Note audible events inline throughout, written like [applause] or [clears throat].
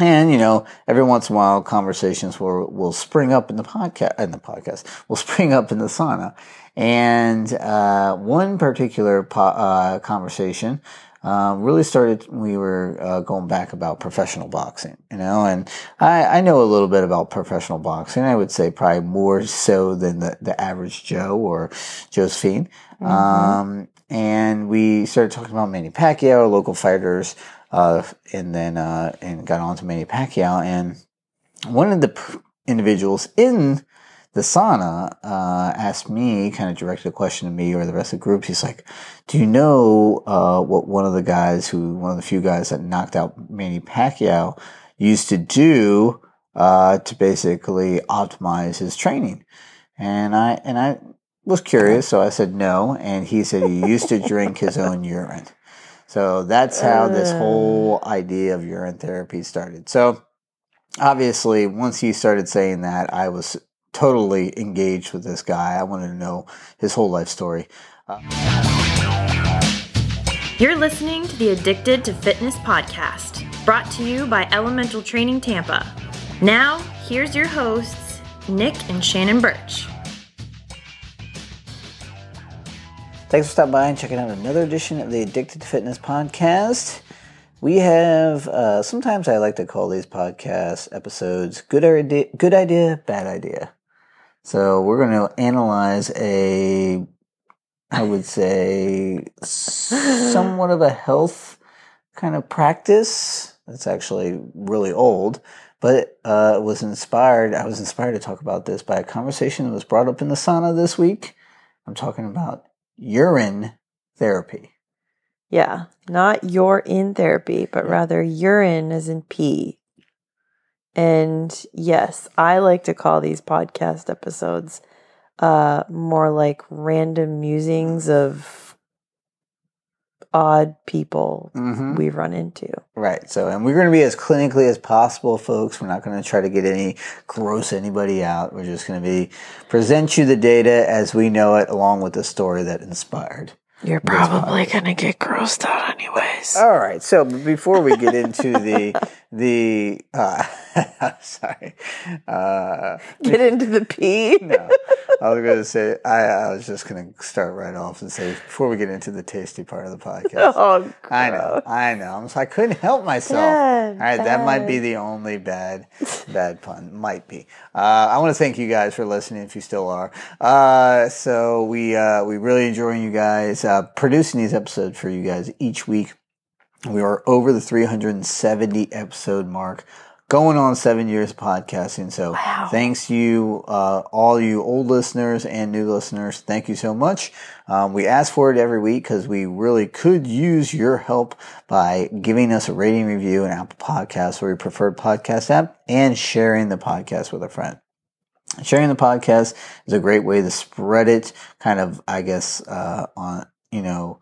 And you know, every once in a while, conversations will will spring up in the podcast. In the podcast, will spring up in the sauna. And uh, one particular po- uh, conversation uh, really started. We were uh, going back about professional boxing, you know, and I, I know a little bit about professional boxing. I would say probably more so than the, the average Joe or Josephine. Um, and we started talking about Manny Pacquiao, local fighters, uh, and then uh, and got on to Manny Pacquiao. And one of the p- individuals in the sauna uh, asked me, kind of directed a question to me or the rest of the group. He's like, "Do you know uh, what one of the guys who, one of the few guys that knocked out Manny Pacquiao, used to do uh, to basically optimize his training?" And I and I was curious, so I said no, and he said he used to drink his own urine. So that's how this whole idea of urine therapy started. So obviously, once he started saying that, I was totally engaged with this guy. I wanted to know his whole life story. Uh, You're listening to the Addicted to Fitness podcast, brought to you by Elemental Training Tampa. Now, here's your hosts, Nick and Shannon Birch. Thanks for stopping by and checking out another edition of the Addicted to Fitness podcast. We have, uh, sometimes I like to call these podcast episodes good idea, good idea, bad idea. So we're going to analyze a, I would say, somewhat of a health kind of practice. That's actually really old, but uh, it was inspired. I was inspired to talk about this by a conversation that was brought up in the sauna this week. I'm talking about urine therapy. Yeah, not you're in therapy, but rather urine as in pee. And yes, I like to call these podcast episodes uh more like random musings of odd people Mm-hmm. we run into. Right. So, and we're going to be as clinically as possible, folks. We're not going to try to get any gross anybody out. We're just going to be present you the data as we know it, along with the story that inspired. You're probably gonna get grossed out anyways. All right. So before we get into the [laughs] the uh, [laughs] sorry, uh, Get into the pee. no, [laughs] I was going to say I, I was just going to start right off and say before we get into the tasty part of the podcast. [laughs] Oh, I know, I know. I'm so I couldn't help myself. Bad, All right, that might be the only bad, [laughs] bad pun. Might be. Uh, I want to thank you guys for listening, if you still are. Uh, so we uh, we really enjoying you guys uh, producing these episodes for you guys each week. We are over the 370 episode mark, going on seven years podcasting. So thanks you, uh, all you old listeners and new listeners. Thank you so much. Um, we ask for it every week because we really could use your help by giving us a rating review in Apple Podcasts or your preferred podcast app and sharing the podcast with a friend. Sharing the podcast is a great way to spread it, kind of, I guess, uh, on, you know,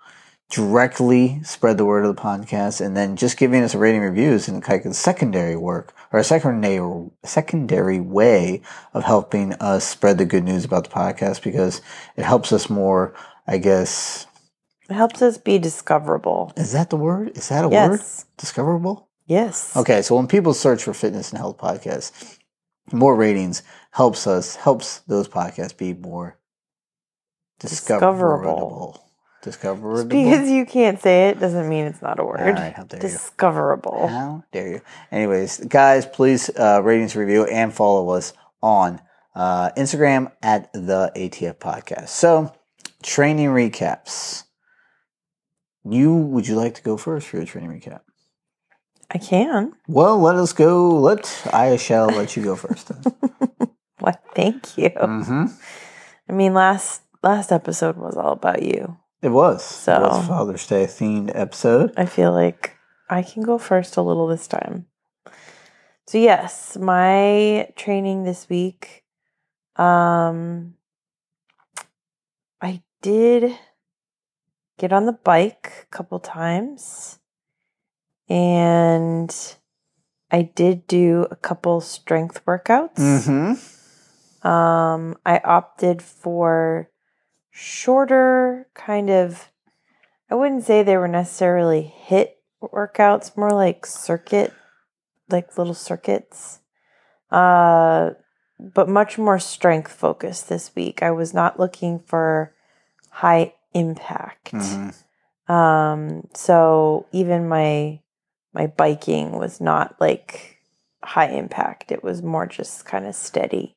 directly spread the word of the podcast and then just giving us a rating reviews and kind of secondary work or a secondary secondary way of helping us spread the good news about the podcast because it helps us more i guess It helps us be discoverable. is that the word is that a word discoverable Yes. okay so when people search for fitness and health podcasts more ratings helps us helps those podcasts be more discoverable Discoverable. Discoverable Because you can't say it doesn't mean it's not a word. All right, how dare you. Discoverable. How dare you? Anyways, guys, please uh, ratings, review, and follow us on uh, Instagram at the ATF Podcast. So, training recaps. You would you like to go first for your training recap? I can. Well, let us go. Let I shall let you go first. [laughs] What? Thank you. mm-hmm. I mean, last last episode was all about you. It was. So- it was Father's Day themed episode. I feel like I can go first a little this time. So yes, my training this week um I did get on the bike a couple times and I did do a couple strength workouts. Mm-hmm. Um, I opted for shorter, kind of, I wouldn't say they were necessarily HIIT workouts, more like circuit like little circuits. Uh, but much more strength focused this week. I was not looking for high impact. Mhm. Um, so even my my biking was not like high impact. It was more just kind of steady.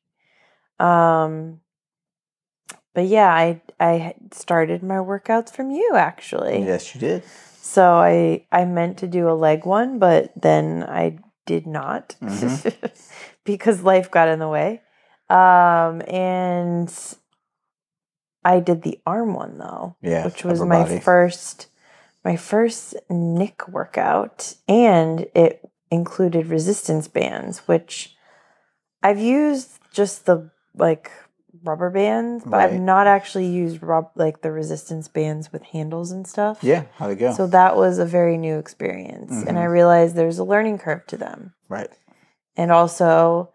Um, but yeah, I I started my workouts from you actually. Yes, you did. So I I meant to do a leg one, but then I did not [laughs] because life got in the way. Um, and I did the arm one though, Yeah, which was my body. first my first Nick workout, and it included resistance bands, which I've used just the like rubber bands, but Right. I've not actually used rub like the resistance bands with handles and stuff. Yeah, how'd it go? So that was a very new experience. And I Mhm. realized there's a learning curve to them. right. And also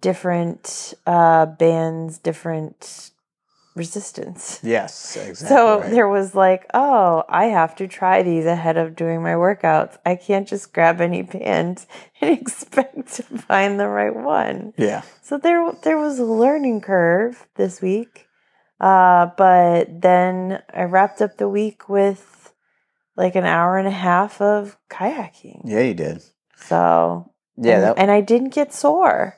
different uh, bands, different resistance. Yes, [laughs] exactly. So right. there was like, oh, I have to try these ahead of doing my workouts. I can't just grab any band [laughs] and expect to find the right one. Yeah. So there, there was a learning curve this week, uh, but then I wrapped up the week with like an hour and a half of kayaking. Yeah, you did. So Yeah, and, that, and I didn't get sore,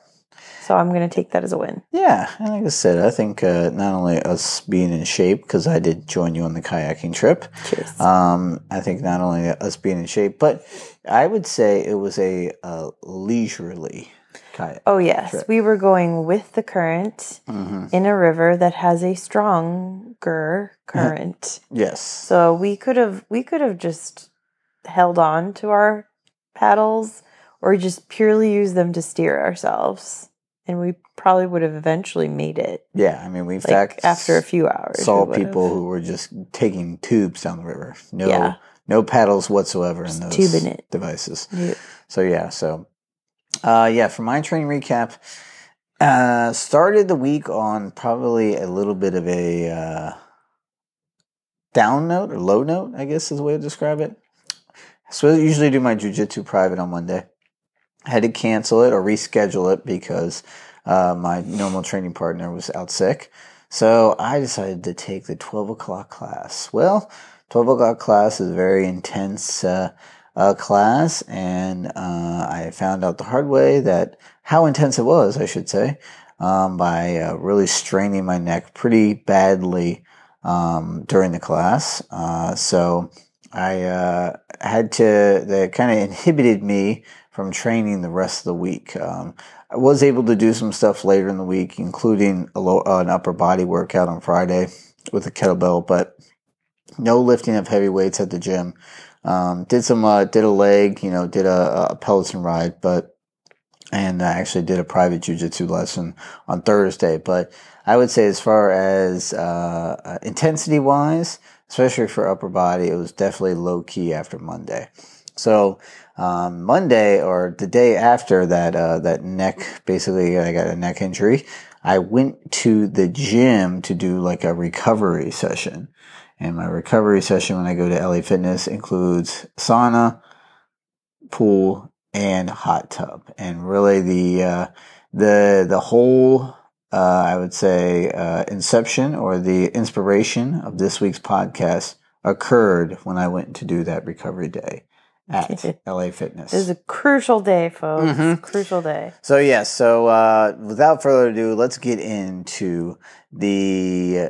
so I'm gonna take that as a win. yeah. And like I said, I think uh, not only us being in shape because I did join you on the kayaking trip. Cheers. Um, I think not only us being in shape, but I would say it was a uh, leisurely kayak. oh yes, trip. we were going with the current hmm in a river that has a stronger current. Yes. So we could have we could have just held on to our paddles or just purely use them to steer ourselves. And we probably would have eventually made it. Yeah. I mean, we Like fact after a few hours. saw people who were just taking tubes down the river. No, Yeah. no paddles whatsoever in those tubing it. devices. Yeah. So yeah, so uh, yeah, for my training recap, uh, started the week on probably a little bit of a uh, down note or low note, I guess is the way to describe it. So I usually do my jujitsu private on Monday. Had to cancel it or reschedule it because uh, my normal training partner was out sick. So I decided to take the 12 o'clock class. Well, 12 o'clock class is a very intense uh, uh, class, and uh, I found out the hard way that how intense it was, I should say, um, by uh, really straining my neck pretty badly um, during the class. Uh, so I had to, that kind of inhibited me from training the rest of the week. Um, I was able to do some stuff later in the week, including low, uh, an upper body workout on Friday with a kettlebell, but no lifting of heavy weights at the gym. Um, did some, uh, did a leg, you know, did a, a Peloton ride, but, and I actually did a private jujitsu lesson on Thursday. But I would say, as far as uh, uh, intensity wise, especially for upper body, it was definitely low key after Monday. So um, Monday or the day after that, uh, that neck, basically, I got a neck injury. I went to the gym to do like a recovery session. And my recovery session when I go to LA Fitness includes sauna, pool, and hot tub. And really the, uh, the, the whole, uh, I would say, uh, inception or the inspiration of this week's podcast occurred when I went to do that recovery day at LA Fitness. This is a crucial day, folks. Mhm. Crucial day. So yes, so uh, without further ado, let's get into the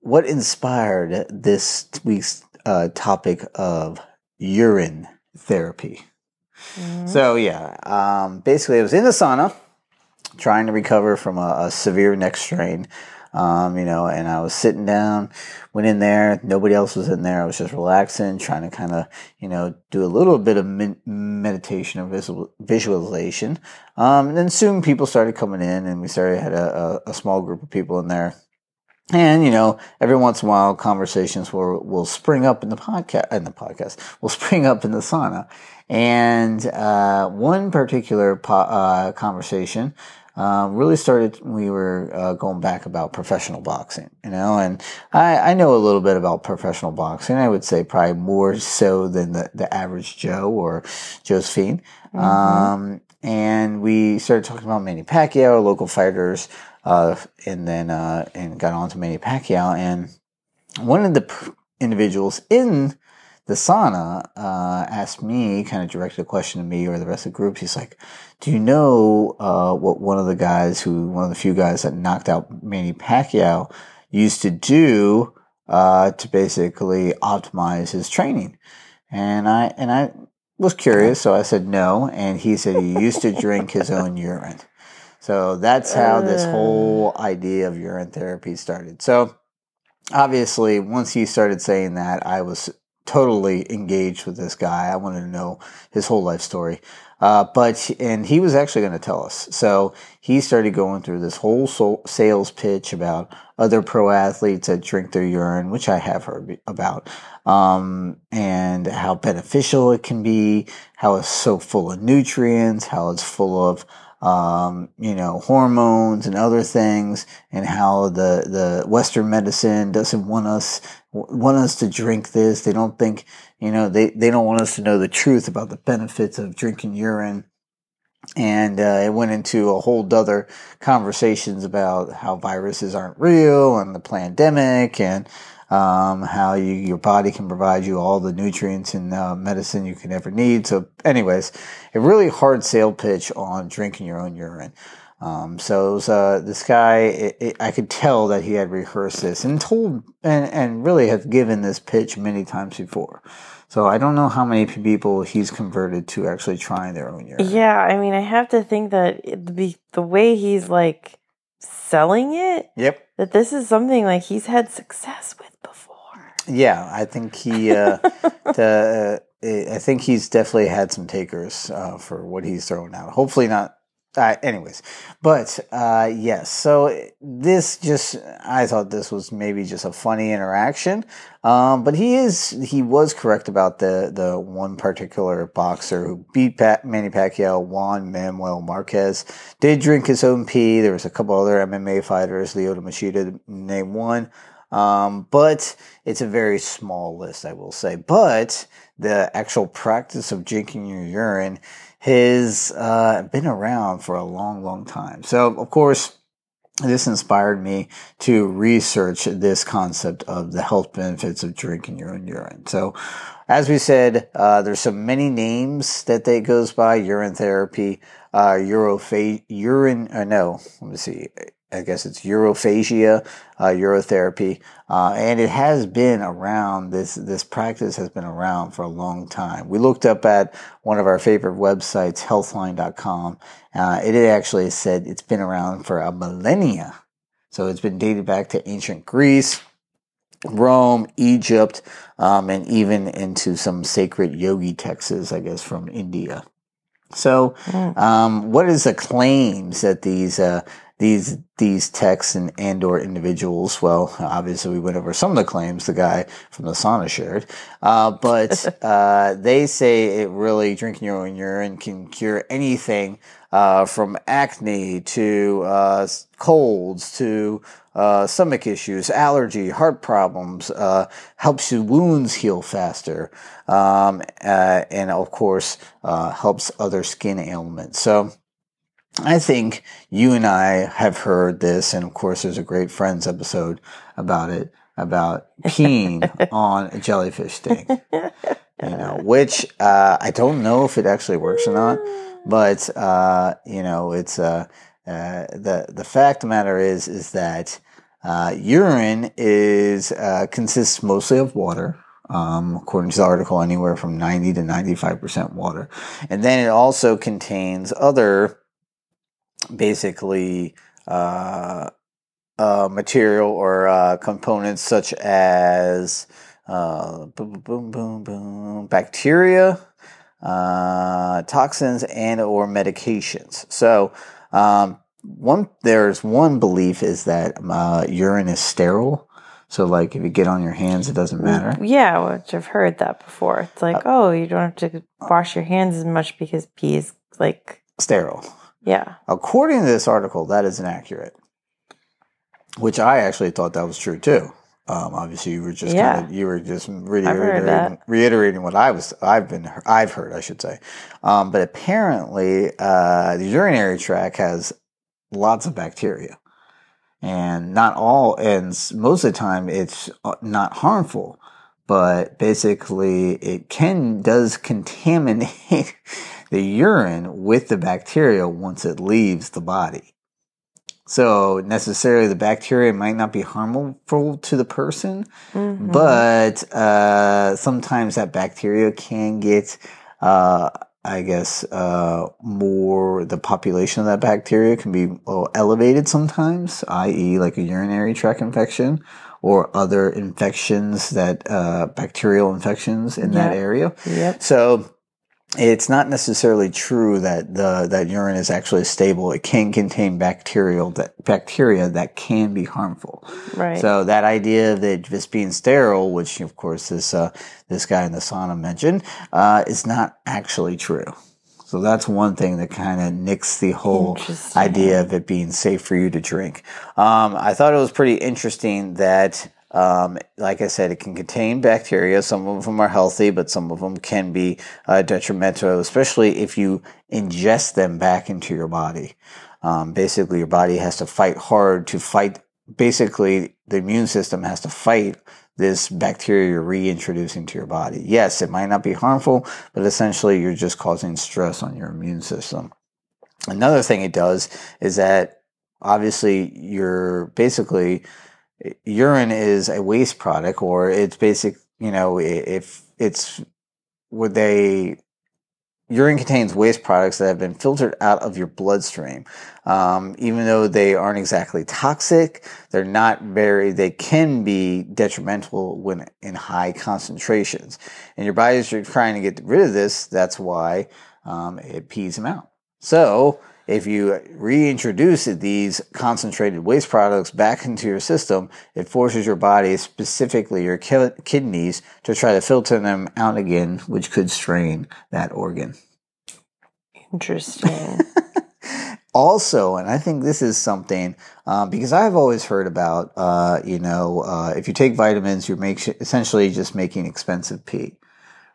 what inspired this week's uh, topic of urine therapy. Mhm. So yeah, um, basically, I was in the sauna trying to recover from a, a severe neck strain. Um, you know, and I was sitting down, went in there. Nobody else was in there. I was just relaxing, trying to kind of, you know, do a little bit of min- meditation or visual- visualization. Um, and then soon people started coming in, and we started had a, a, a small group of people in there. And you know, every once in a while, conversations will will spring up in the podcast. In the podcast, will [laughs] spring up in the sauna. And uh, one particular po- uh, conversation uh, really started we were uh, going back about professional boxing, you know, and I, I know a little bit about professional boxing. I would say probably more so than the, the average Joe or Josephine. Um, and we started talking about Manny Pacquiao, local fighters, uh, and then uh, and got on to Manny Pacquiao. And one of the p- individuals in the sauna uh, asked me, kind of directed a question to me or the rest of the group. He's like, "Do you know uh, what one of the guys who, one of the few guys that knocked out Manny Pacquiao, used to do uh, to basically optimize his training?" And I and I was curious, so I said no, and he said he used to drink his own urine. So that's how this whole idea of urine therapy started. So obviously, once he started saying that, I was totally engaged with this guy. I wanted to know his whole life story. Uh, but, and he was actually going to tell us. So he started going through this whole so- sales pitch about other pro athletes that drink their urine, which I have heard about, um, and how beneficial it can be, how it's so full of nutrients, how it's full of, um, you know, hormones and other things, and how the, the Western medicine doesn't want us, want us to drink this. They don't think, you know, they, they don't want us to know the truth about the benefits of drinking urine. And uh, it went into a whole other conversations about how viruses aren't real and the pandemic and um, how you, your body can provide you all the nutrients and uh, medicine you can ever need. So, anyways, a really hard sale pitch on drinking your own urine. Um, so it was, uh, this guy, it, it, I could tell that he had rehearsed this and told, and, and really have given this pitch many times before. So I don't know how many people he's converted to actually trying their own urine. Yeah, I mean, I have to think that the the way he's like selling it, Yep. that this is something like he's had success with before. Yeah, I think he, uh, [laughs] the, uh, I think he's definitely had some takers uh, for what he's throwing out. Hopefully not. Uh, anyways, but uh, yes. So this just, I thought this was maybe just a funny interaction. Um, but he is, he was correct about the the one particular boxer who beat Pat, Manny Pacquiao, Juan Manuel Marquez. Did drink his own pee. There was a couple other MMA fighters, Lyoto Machida, name one. Um, but it's a very small list, I will say. But the actual practice of drinking your urine has uh, been around for a long, long time. So, of course, this inspired me to research this concept of the health benefits of drinking your own urine. So, as we said, uh, there's so many names that they goes by: urine therapy, uh, uropha- urine. Uh, no, let me see. I guess it's urophagia, uh, urotherapy, uh, and it has been around. This this practice has been around for a long time. We looked up at one of our favorite websites, Healthline.com. Uh, it actually said it's been around for a millennia, so it's been dated back to ancient Greece, Rome, Egypt, um, and even into some sacred yogi texts, I guess, from India. So, um, what is the claims that these uh, these these texts and and or individuals? Well, obviously we went over some of the claims the guy from the sauna shared, uh, but [laughs] uh, they say it really drinking your own urine can cure anything uh, from acne to uh, colds to uh, stomach issues, allergy, heart problems, uh, helps your wounds heal faster, um, uh, and of course, uh, helps other skin ailments. So, I think you and I have heard this, and of course, there's a great Friends episode about it, about peeing [laughs] on a jellyfish sting. You know, which uh, I don't know if it actually works or not, but uh, you know, it's uh, uh, the the fact of the matter is is that uh, urine is uh, consists mostly of water. Um, according to the article, anywhere from ninety to ninety five percent water, and then it also contains other basically uh, uh, material or uh, components such as uh, boom, boom, boom, boom, bacteria, uh, toxins, and or medications. So, um, one there's one belief is that uh, urine is sterile. So, like if you get on your hands, it doesn't matter. Yeah, which I've heard that before. It's like, oh, you don't have to wash your hands as much because pee is like Sterile. Yeah. According to this article, that is inaccurate. Which I actually thought that was true too. Um, obviously, you were just Yeah. kind of you were just reiterating, reiterating what I was I've been I've heard I should say. Um, but apparently, uh, the urinary tract has lots of bacteria, and not all and most of the time it's uh, not harmful, but basically it can does contaminate [laughs] the urine with the bacteria once it leaves the body. So necessarily the bacteria might not be harmful to the person, Mhm. but uh, sometimes that bacteria can get, uh, I guess, uh, more. The population of that bacteria can be elevated sometimes, i.e., like a urinary tract infection or other infections that uh, bacterial infections in that area. Yep. So it's not necessarily true that the that urine is actually stable. It can contain bacterial that bacteria that can be harmful. Right. So that idea that just being sterile, which of course this uh, this guy in the sauna mentioned, uh, is not actually true. So that's one thing that kind of nicks the whole idea of it being safe for you to drink. Um, I thought it was pretty interesting that, um, like I said, it can contain bacteria. Some of them are healthy, but some of them can be uh, detrimental, especially if you ingest them back into your body. Um, basically, your body has to fight hard to fight. Basically, the immune system has to fight this bacteria you're reintroducing to your body. Yes, it might not be harmful, but essentially you're just causing stress on your immune system. Another thing it does is that obviously you're basically urine is a waste product or it's basic, you know, if it's would they urine contains waste products that have been filtered out of your bloodstream. Um, even though they aren't exactly toxic, they're not very, they can be detrimental when in high concentrations. And your body's trying to get rid of this, that's why um, it pees them out. So, if you reintroduce these concentrated waste products back into your system, it forces your body, specifically your kidneys, to try to filter them out again, which could strain that organ. Interesting. [laughs] Also, and I think this is something um, because I've always heard about, uh, you know, uh, if you take vitamins, you're make, essentially just making expensive pee,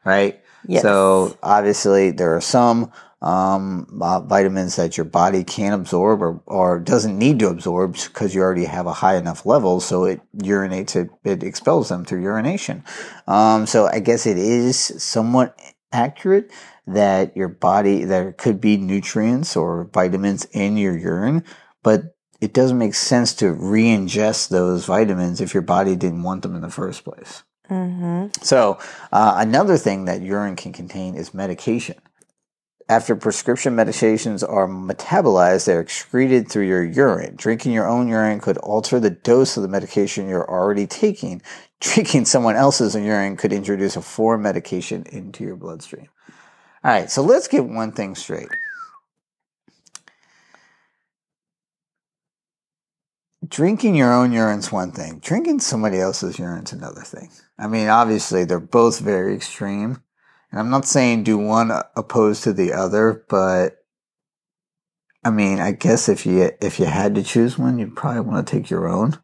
right? Yes. So obviously, there are some um, uh, vitamins that your body can't absorb or, or doesn't need to absorb because you already have a high enough level, so it urinates it, it expels them through urination. Um, so I guess it is somewhat accurate that your body there could be nutrients or vitamins in your urine, but it doesn't make sense to re-ingest those vitamins if your body didn't want them in the first place. hmm So, uh, another thing that urine can contain is medication. After prescription medications are metabolized, they're excreted through your urine. Drinking your own urine could alter the dose of the medication you're already taking. [laughs] Drinking someone else's urine could introduce a foreign medication into your bloodstream. All right, so let's get one thing straight. Drinking your own urine's one thing. Drinking somebody else's urine's another thing. I mean, obviously, they're both very extreme. And I'm not saying do one opposed to the other, but I mean, I guess if you if you had to choose one, you'd probably want to take your own.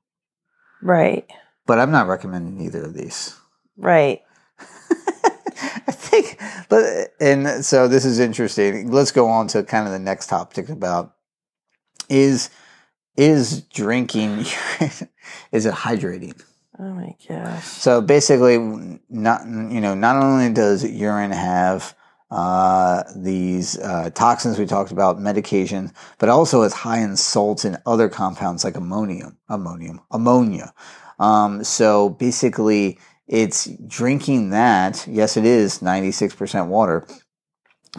Right. But I'm not recommending either of these. Right. [laughs] I think, but and so this is interesting. Let's go on to kind of the next topic about is is drinking [laughs] is it hydrating? Oh my gosh. So basically, not you know, not only does urine have uh, these uh, toxins we talked about, medications, but also it's high in salts and other compounds like ammonium, ammonium, ammonia. Um, so basically, it's drinking that. Yes, it is ninety six percent water,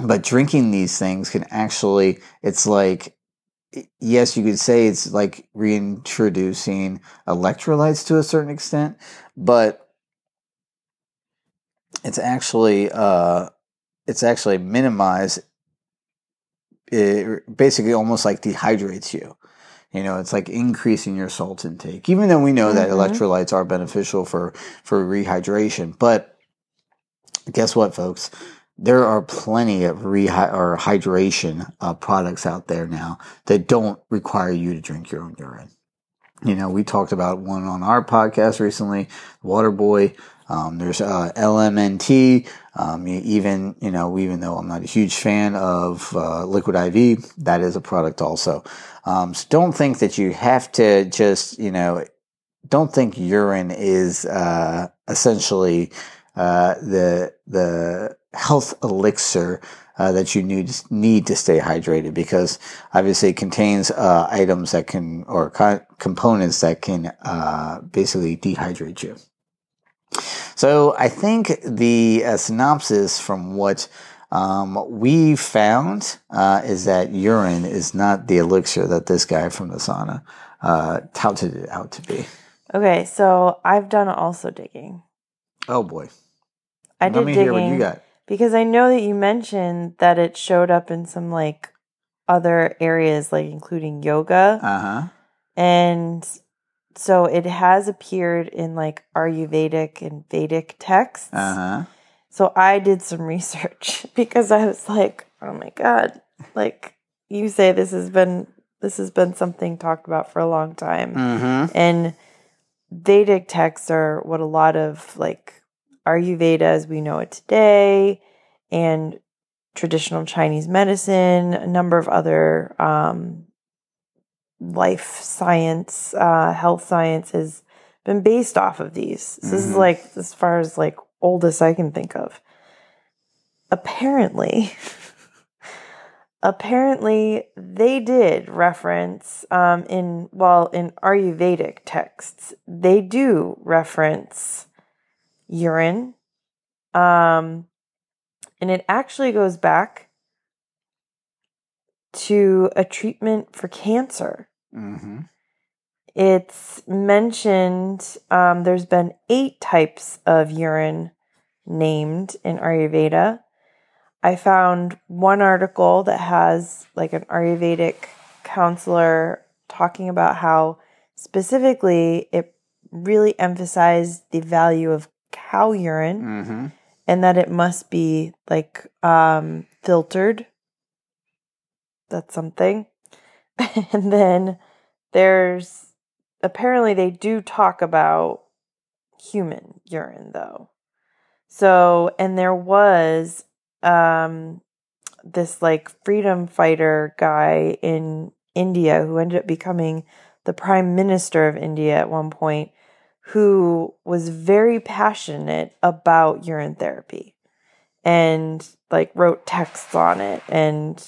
but drinking these things can actually. It's like yes, you could say it's like reintroducing electrolytes to a certain extent, but it's actually uh, it's actually minimize. It basically almost like dehydrates you. You know, it's like increasing your salt intake, even though we know that Mhm. electrolytes are beneficial for for rehydration. But guess what, folks? There are plenty of rehy- or hydration uh, products out there now that don't require you to drink your own urine. You know, we talked about one on our podcast recently, Waterboy. Um, there's uh, LMNT. Um, you even, you know, even though I'm not a huge fan of uh, Liquid IV, that is a product also. Um, so don't think that you have to just, you know, don't think urine is uh, essentially uh, the the health elixir uh, that you need need to stay hydrated because obviously it contains uh, items that can or co- components that can uh, basically dehydrate you. So I think the uh, synopsis from what um, we found uh, is that urine is not the elixir that this guy from the sauna uh, touted it out to be. Okay, so I've done also digging. Oh boy! I Let did me digging hear what you got. Because I know that you mentioned that it showed up in some like other areas, like including yoga, Uh huh. and so it has appeared in like Ayurvedic and Vedic texts. Uh huh. So I did some [laughs] research because I was like, oh my god, like you say this has been this has been something talked about for a long time. Mm-hmm. And Vedic texts are what a lot of like Ayurveda as we know it today and traditional Chinese medicine, a number of other um, life science, uh, health science has been based off of these. So this is Mhm. like as far as like oldest I can think of. Apparently, [laughs] apparently they did reference um, in well in Ayurvedic texts they do reference urine, um, and it actually goes back to a treatment for cancer. Mm-hmm. It's mentioned um, there's been eight types of urine named in Ayurveda. I found one article that has like an Ayurvedic counselor talking about how specifically it really emphasized the value of cow urine Mm-hmm. and that it must be like um filtered. That's something. [laughs] And then there's apparently they do talk about human urine though. So and there was um this like freedom fighter guy in India who ended up becoming the prime minister of India at one point who was very passionate about urine therapy and like wrote texts on it. And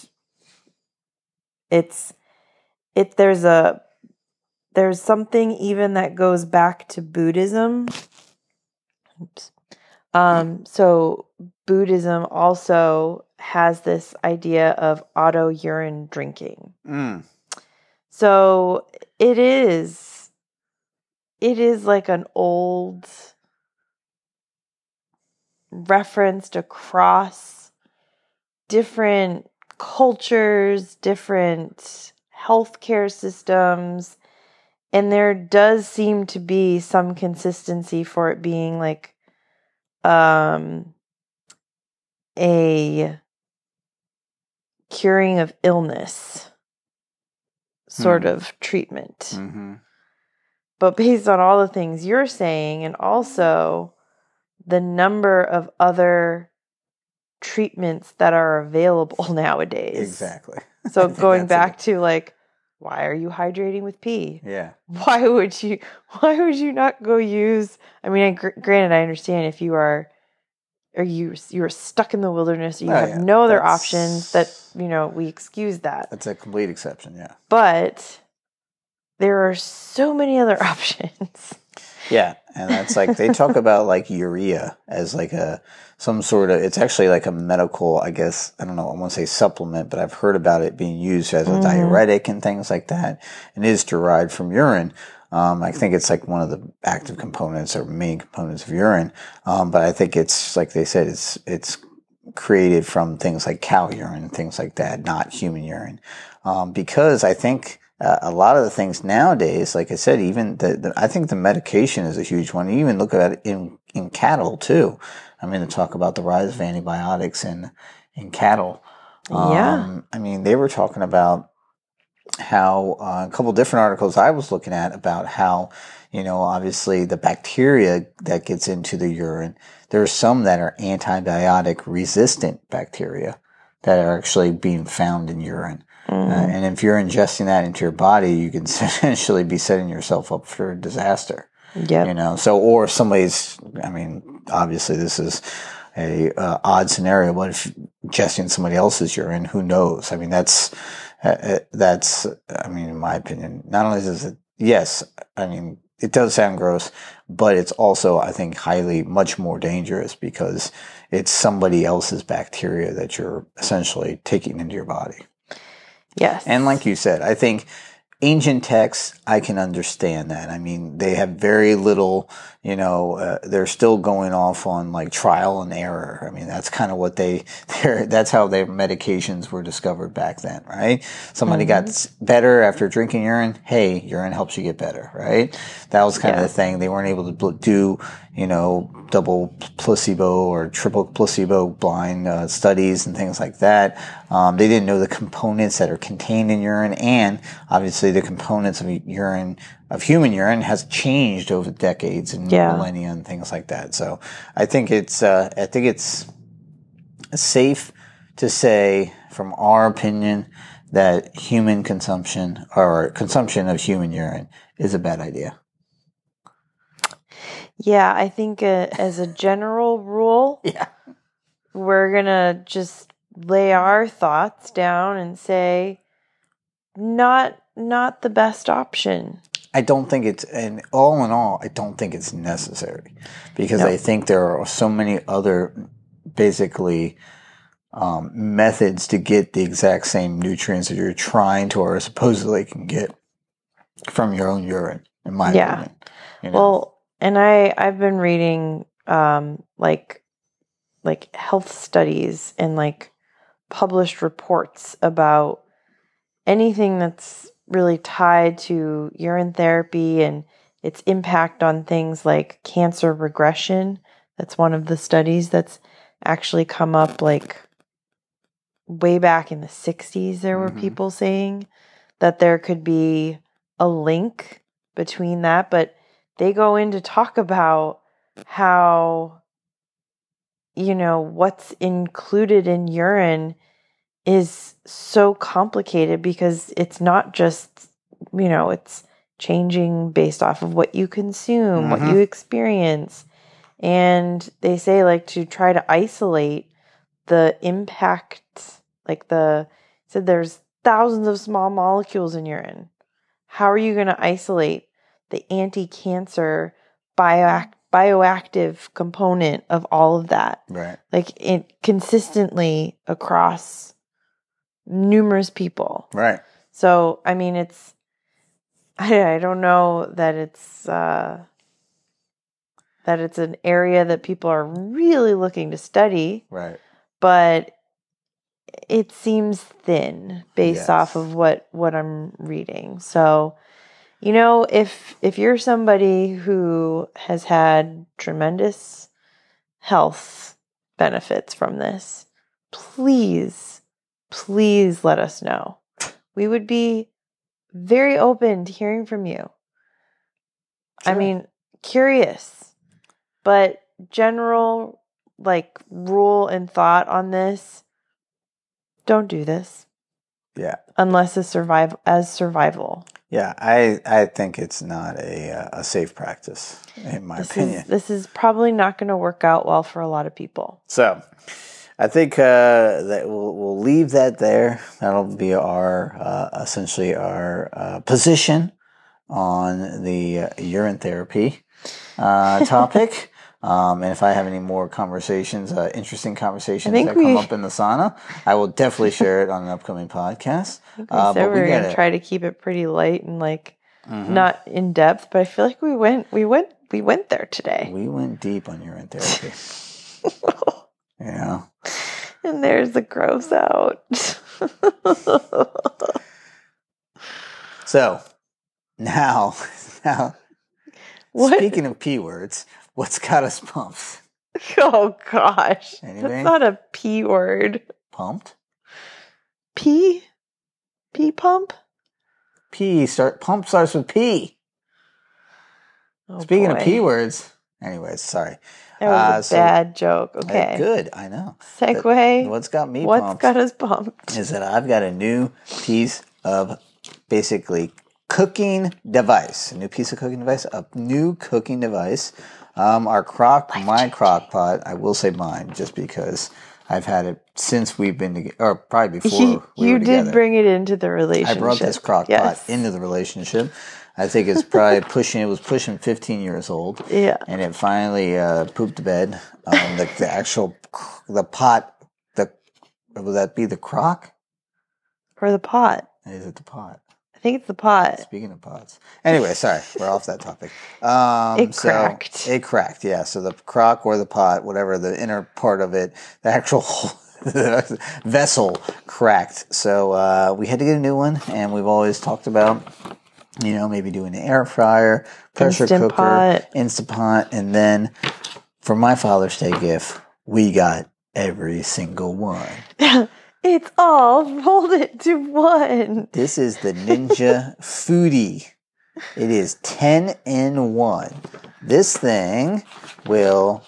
it's it there's a there's something even that goes back to Buddhism. Oops. Um so Buddhism also has this idea of auto urine drinking. Mm. so it is it is like an old referenced across different cultures, different healthcare systems, and there does seem to be some consistency for it being like um a curing of illness sort Hmm. of treatment. Mm-hmm. But based on all the things you're saying, and also the number of other treatments that are available [laughs] nowadays. Exactly. [laughs] So going back it. to like, why are you hydrating with pee? Yeah. [laughs] Why would you? Why would you not go use? I mean, I, gr- granted, I understand if you are, or you you're stuck in the wilderness, you Oh, have yeah. no other That's- options. That you know, we excuse that. That's a complete exception. Yeah. But there are so many other [laughs] options. Yeah, and that's like they talk [laughs] about like urea as like a some sort of it's actually like a medical, I guess I don't know, I won't say supplement, but I've heard about it being used as a Mhm. diuretic and things like that, and is derived from urine. Um, I think it's like one of the active components or main components of urine, um, but I think it's like they said, it's it's created from things like cow urine and things like that, not human urine, um, because I think uh, a lot of the things nowadays, like I said, even the, the, I think the medication is a huge one. You even look at it in, in cattle too. I'm going to talk about the rise of antibiotics in, in cattle. Yeah. Um, I mean, they were talking about how uh, a couple different articles I was looking at about how, you know, obviously the bacteria that gets into the urine, there are some that are antibiotic resistant bacteria that are actually being found in urine. Uh, and if you're ingesting that into your body, you can [laughs] essentially be setting yourself up for a disaster. Yep. You know, so or if somebody's, I mean, obviously this is a uh, odd scenario, but if ingesting somebody else's urine, who knows? I mean, that's uh, uh, that's, I mean, in my opinion, not only is it yes, I mean, it does sound gross, but it's also, I think, highly much more dangerous because it's somebody else's bacteria that you're essentially taking into your body. Yes. And like you said, I think ancient texts, I can understand that. I mean, they have very little, you know, uh, they're still going off on like trial and error. I mean, that's kind of what they, [laughs] that's how their medications were discovered back then, right? Somebody got better after drinking urine. Hey, urine helps you get better, right? That was kind Yeah. of the thing. They weren't able to do, you know, double placebo or triple placebo blind uh, studies and things like that. Um, they didn't know the components that are contained in urine, and obviously the components of urine of human urine has changed over decades and Yeah. millennia and things like that. So I think it's uh, I think it's safe to say, from our opinion, that human consumption or consumption of human urine is a bad idea. yeah, I think uh, as a general rule, [laughs] Yeah. we're going to just lay our thoughts down and say not not the best option. I don't think it's, and all in all, I don't think it's necessary because No. I think there are so many other basically um, methods to get the exact same nutrients that you're trying to or supposedly can get from your own urine, in my Yeah. opinion. You know? Well, and I I've been reading um like like health studies and like published reports about anything that's really tied to urine therapy and its impact on things like cancer regression. That's one of the studies that's actually come up like way back in the 60s there were Mhm. people saying that there could be a link between that but they go in to talk about how you know what's included in urine is so complicated because it's not just you know it's changing based off of what you consume what Mhm. you experience and they say like to try to isolate the impact like the said there's thousands of small molecules in urine how are you going to isolate the anti-cancer bioac- bioactive component of all of that right. like it consistently across numerous people Right. so i mean it's [laughs] i, I don't know that it's uh that it's an area that people are really looking to study Right. but it seems thin based Yes. off of what what I'm reading. So, you know, if if you're somebody who has had tremendous health benefits from this, please please let us know. We would be very open to hearing from you. I mean, curious, but general like rule and thought on this don't do this Yeah. unless as survival as survival. Yeah. I, I think it's not a, uh, a safe practice, in my This opinion. is this is probably not going to work out well for a lot of people. So, I think uh, that we'll, we'll leave that there. That'll be our uh, essentially our uh, position on the uh, urine therapy uh, [laughs] topic. um, and if I have any more conversations, uh, interesting conversations that come up in the sauna, I will definitely [laughs] share it on an upcoming podcast. We Uh, but we we going gotta- to try to keep it pretty light and like Mhm. not in depth, but I feel like we went we went we went there today. We went deep on urine therapy. [laughs] know, and there's the gross out. [laughs] So now, [laughs] now, What? speaking of p words, what's got us pumped? Oh gosh. Anyway. That's not a P word. Pumped. P? P pump? P start. Pump starts with P. Oh, Speaking of p words. Anyways, sorry. That was uh, a so- bad joke. Uh, Okay. good. I know. Segue. What's got me What's pumped? got us pumped? is that I've got a new piece of basically cooking device, a new piece of cooking device, a new cooking device. Um, our crock, my crock pot, I will say mine, just because I've had it since we've been together, or probably [laughs] before You, we you did together. bring it into the relationship. I brought this crock Yes. pot into the relationship. I think it's probably pushing. It was pushing 15 years old. Yeah. and it finally uh, pooped the bed. Um, the, the actual the pot. The would that be the crock? Or the pot. Is it the pot? I think it's the pot. Speaking of pots. Anyway, sorry, we're off that topic. Um, It so- cracked. it cracked, yeah. So the crock or the pot, whatever the inner part of it, the actual [laughs] vessel cracked. So uh, we had to get a new one, and we've always talked about, you know, maybe doing an air fryer, pressure Instant cooker, Pot. instant pot, and then for my Father's Day gift, we got every single one. [laughs] it's all rolled into one. This is the Ninja [laughs] Foodi. It is 10 in 1. This thing will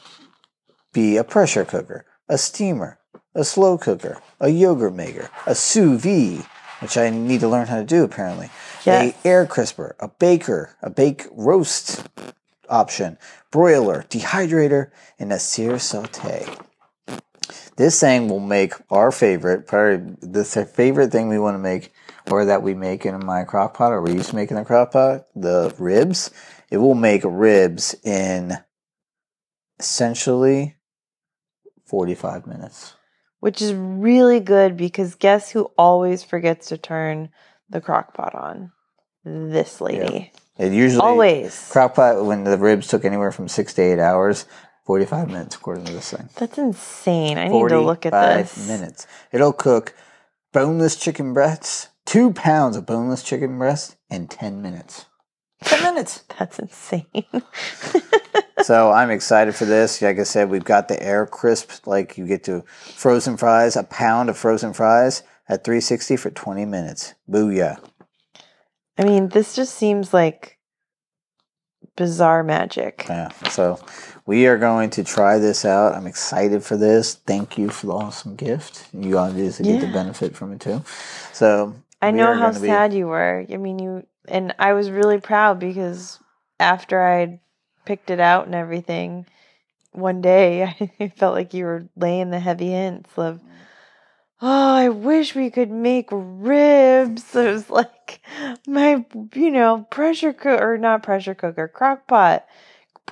be a pressure cooker, a steamer, a slow cooker, a yogurt maker, a sous vide, which I need to learn how to do apparently, Yes. a air crisper, a baker, a bake roast option, broiler, dehydrator, and a sear saute. This thing will make our favorite, probably the favorite thing we want to make, or that we make in my crock pot, or we used to make in the crock pot, the ribs. It will make ribs in essentially 45 minutes. Which is really good because guess who always forgets to turn the crock pot on? This lady. It usually Always. crock pot when the ribs took anywhere from six to eight hours, 45 minutes according to this thing. That's insane. I need to look at 45 this. minutes. It'll cook boneless chicken breasts, two pounds of boneless chicken breast in 10 minutes. 10 minutes. [laughs] That's insane. [laughs] so I'm excited for this. Like I said, we've got the air crisp, like you get to frozen fries, a pound of frozen fries at 360 for 20 minutes. Booyah. I mean, this just seems like bizarre magic. Yeah. So we are going to try this out. I'm excited for this. Thank you for the awesome gift. You obviously get the benefit from it too. So I know how be- sad you were. I mean, you and I was really proud because after I picked it out and everything, one day [laughs] I felt like you were laying the heavy hints of, mm. Oh, I wish we could make ribs. [laughs] It was like my, you know, pressure cooker, or not pressure cooker, crock pot.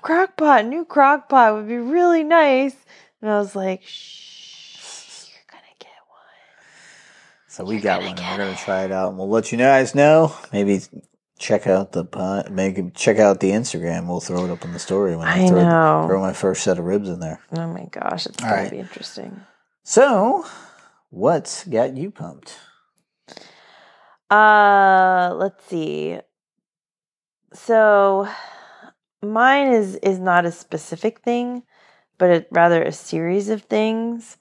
Crock pot, new crock pot would be really nice. And I was like, shh, you're going to get one. So we got one, and we're gonna try it out, and we'll let you guys know. Maybe check out the pot, maybe check out the Instagram. We'll throw it up on the story when I, I throw, know. throw my first set of ribs in there. Oh my gosh, it's going right. to be interesting. So, what's got you pumped? Uh, let's see. So mine is is not a specific thing, but it, rather a series of things.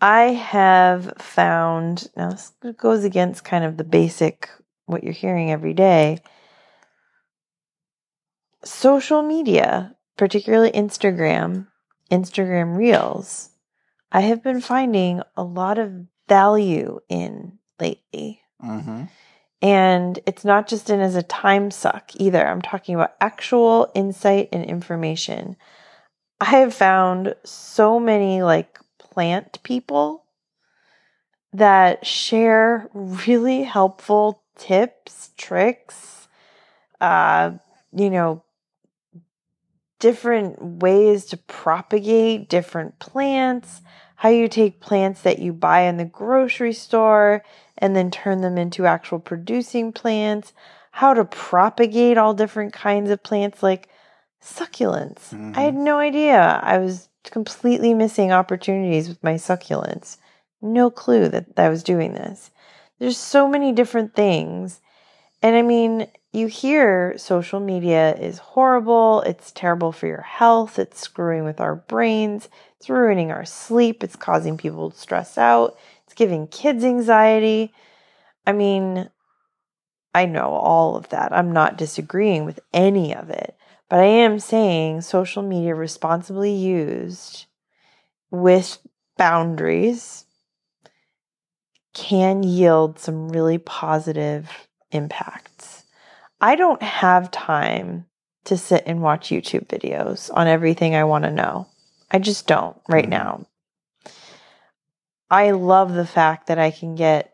I have found now this goes against kind of the basic what you're hearing every day. Social media, particularly Instagram, Instagram Reels, I have been finding a lot of value in lately. Mm-hmm. And it's not just in as a time suck either. I'm talking about actual insight and information. I have found so many like plant people that share really helpful tips, tricks, uh, you know, different ways to propagate different plants, how you take plants that you buy in the grocery store and then turn them into actual producing plants, how to propagate all different kinds of plants like succulents. I had mm-hmm. no idea. I was completely missing opportunities with my succulents. No clue that, that I was doing this. There's so many different things. And I mean, you hear social media is horrible, it's terrible for your health, it's screwing with our brains, it's ruining our sleep, it's causing people to stress out, it's giving kids anxiety. I mean, I know all of that. I'm not disagreeing with any of it. But I am saying social media responsibly used with boundaries can yield some really positive impacts. I don't have time to sit and watch YouTube videos on everything I want to know. I just don't right now. I love the fact that I can get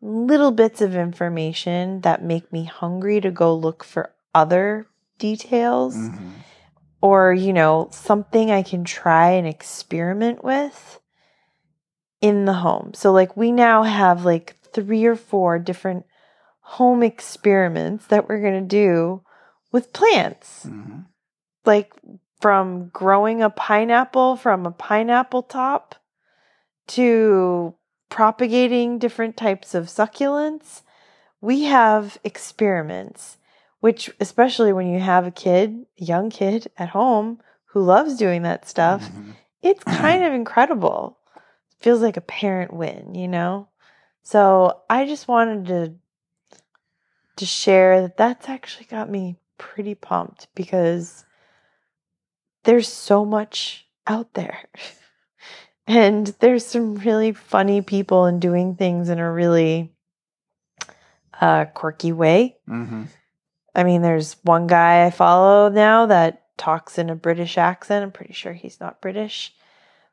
little bits of information that make me hungry to go look for other details Mm-hmm. or, you know, something I can try and experiment with in the home. So, like, we now have like three or four different home experiments that we're going to do with plants. Mm-hmm. Like, from growing a pineapple from a pineapple top to propagating different types of succulents. We have experiments, which, especially when you have a kid, a young kid at home who loves doing that stuff, Mhm. it's [clears throat] kind of incredible. feels like a parent win, you know? So I just wanted to to share that that's actually got me pretty pumped because there's so much out there. [laughs] and there's some really funny people and doing things in a really uh, quirky way. Mhm. I mean, there's one guy I follow now that talks in a British accent. I'm pretty sure he's not British,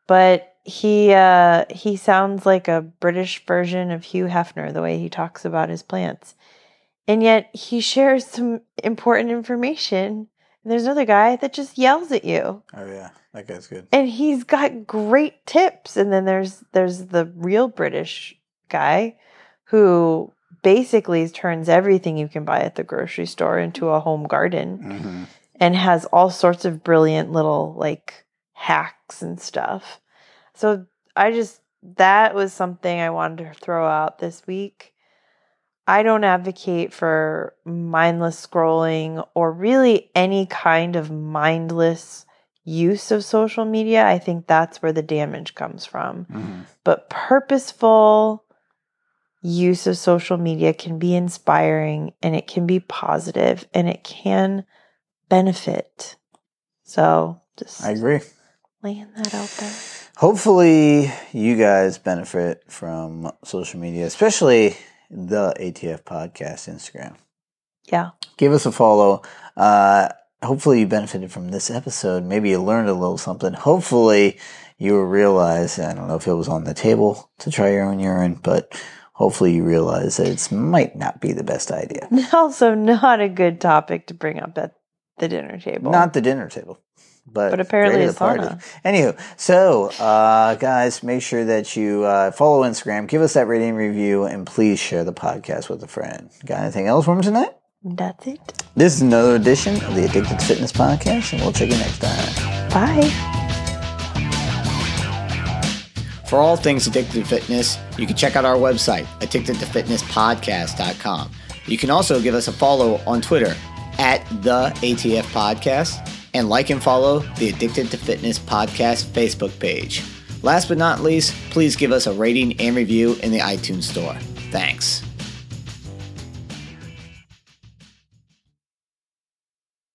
but he uh, he sounds like a British version of Hugh Hefner the way he talks about his plants, and yet he shares some important information. And there's another guy that just yells at you, Oh yeah, that guy's good. and he's got great tips. And then there's there's the real British guy who basically turns everything you can buy at the grocery store into a home garden hmm and has all sorts of brilliant little like hacks and stuff. So I just that was something I wanted to throw out this week. I don't advocate for mindless scrolling or really any kind of mindless use of social media. I think that's where the damage comes from. hmm But purposeful use of social media can be inspiring and it can be positive and it can benefit. So just I agree. laying that out there. Hopefully, you guys benefit from social media, especially the ATF podcast Instagram. Yeah. Give us a follow. Uh, hopefully, you benefited from this episode. Maybe you learned a little something. Hopefully, you will realize I don't know if it was on the table to try your own urine, but hopefully, you realize that it might not be the best idea. [laughs] Also, not a good topic to bring up at the dinner table. Not the dinner table. But, But apparently great at a the party. Anywho, so uh, guys, make sure that you uh, follow Instagram, give us that rating review, and please share the podcast with a friend. Got anything else for me tonight? That's it. This is another edition of the Addicted to Fitness podcast, and we'll check you next time. Bye. For all things addicted to fitness, you can check out our website, addictedtofitnesspodcast.com. You can also give us a follow on Twitter at the ATF Podcast and like and follow the Addicted to Fitness Podcast Facebook page. Last but not least, please give us a rating and review in the iTunes Store. Thanks.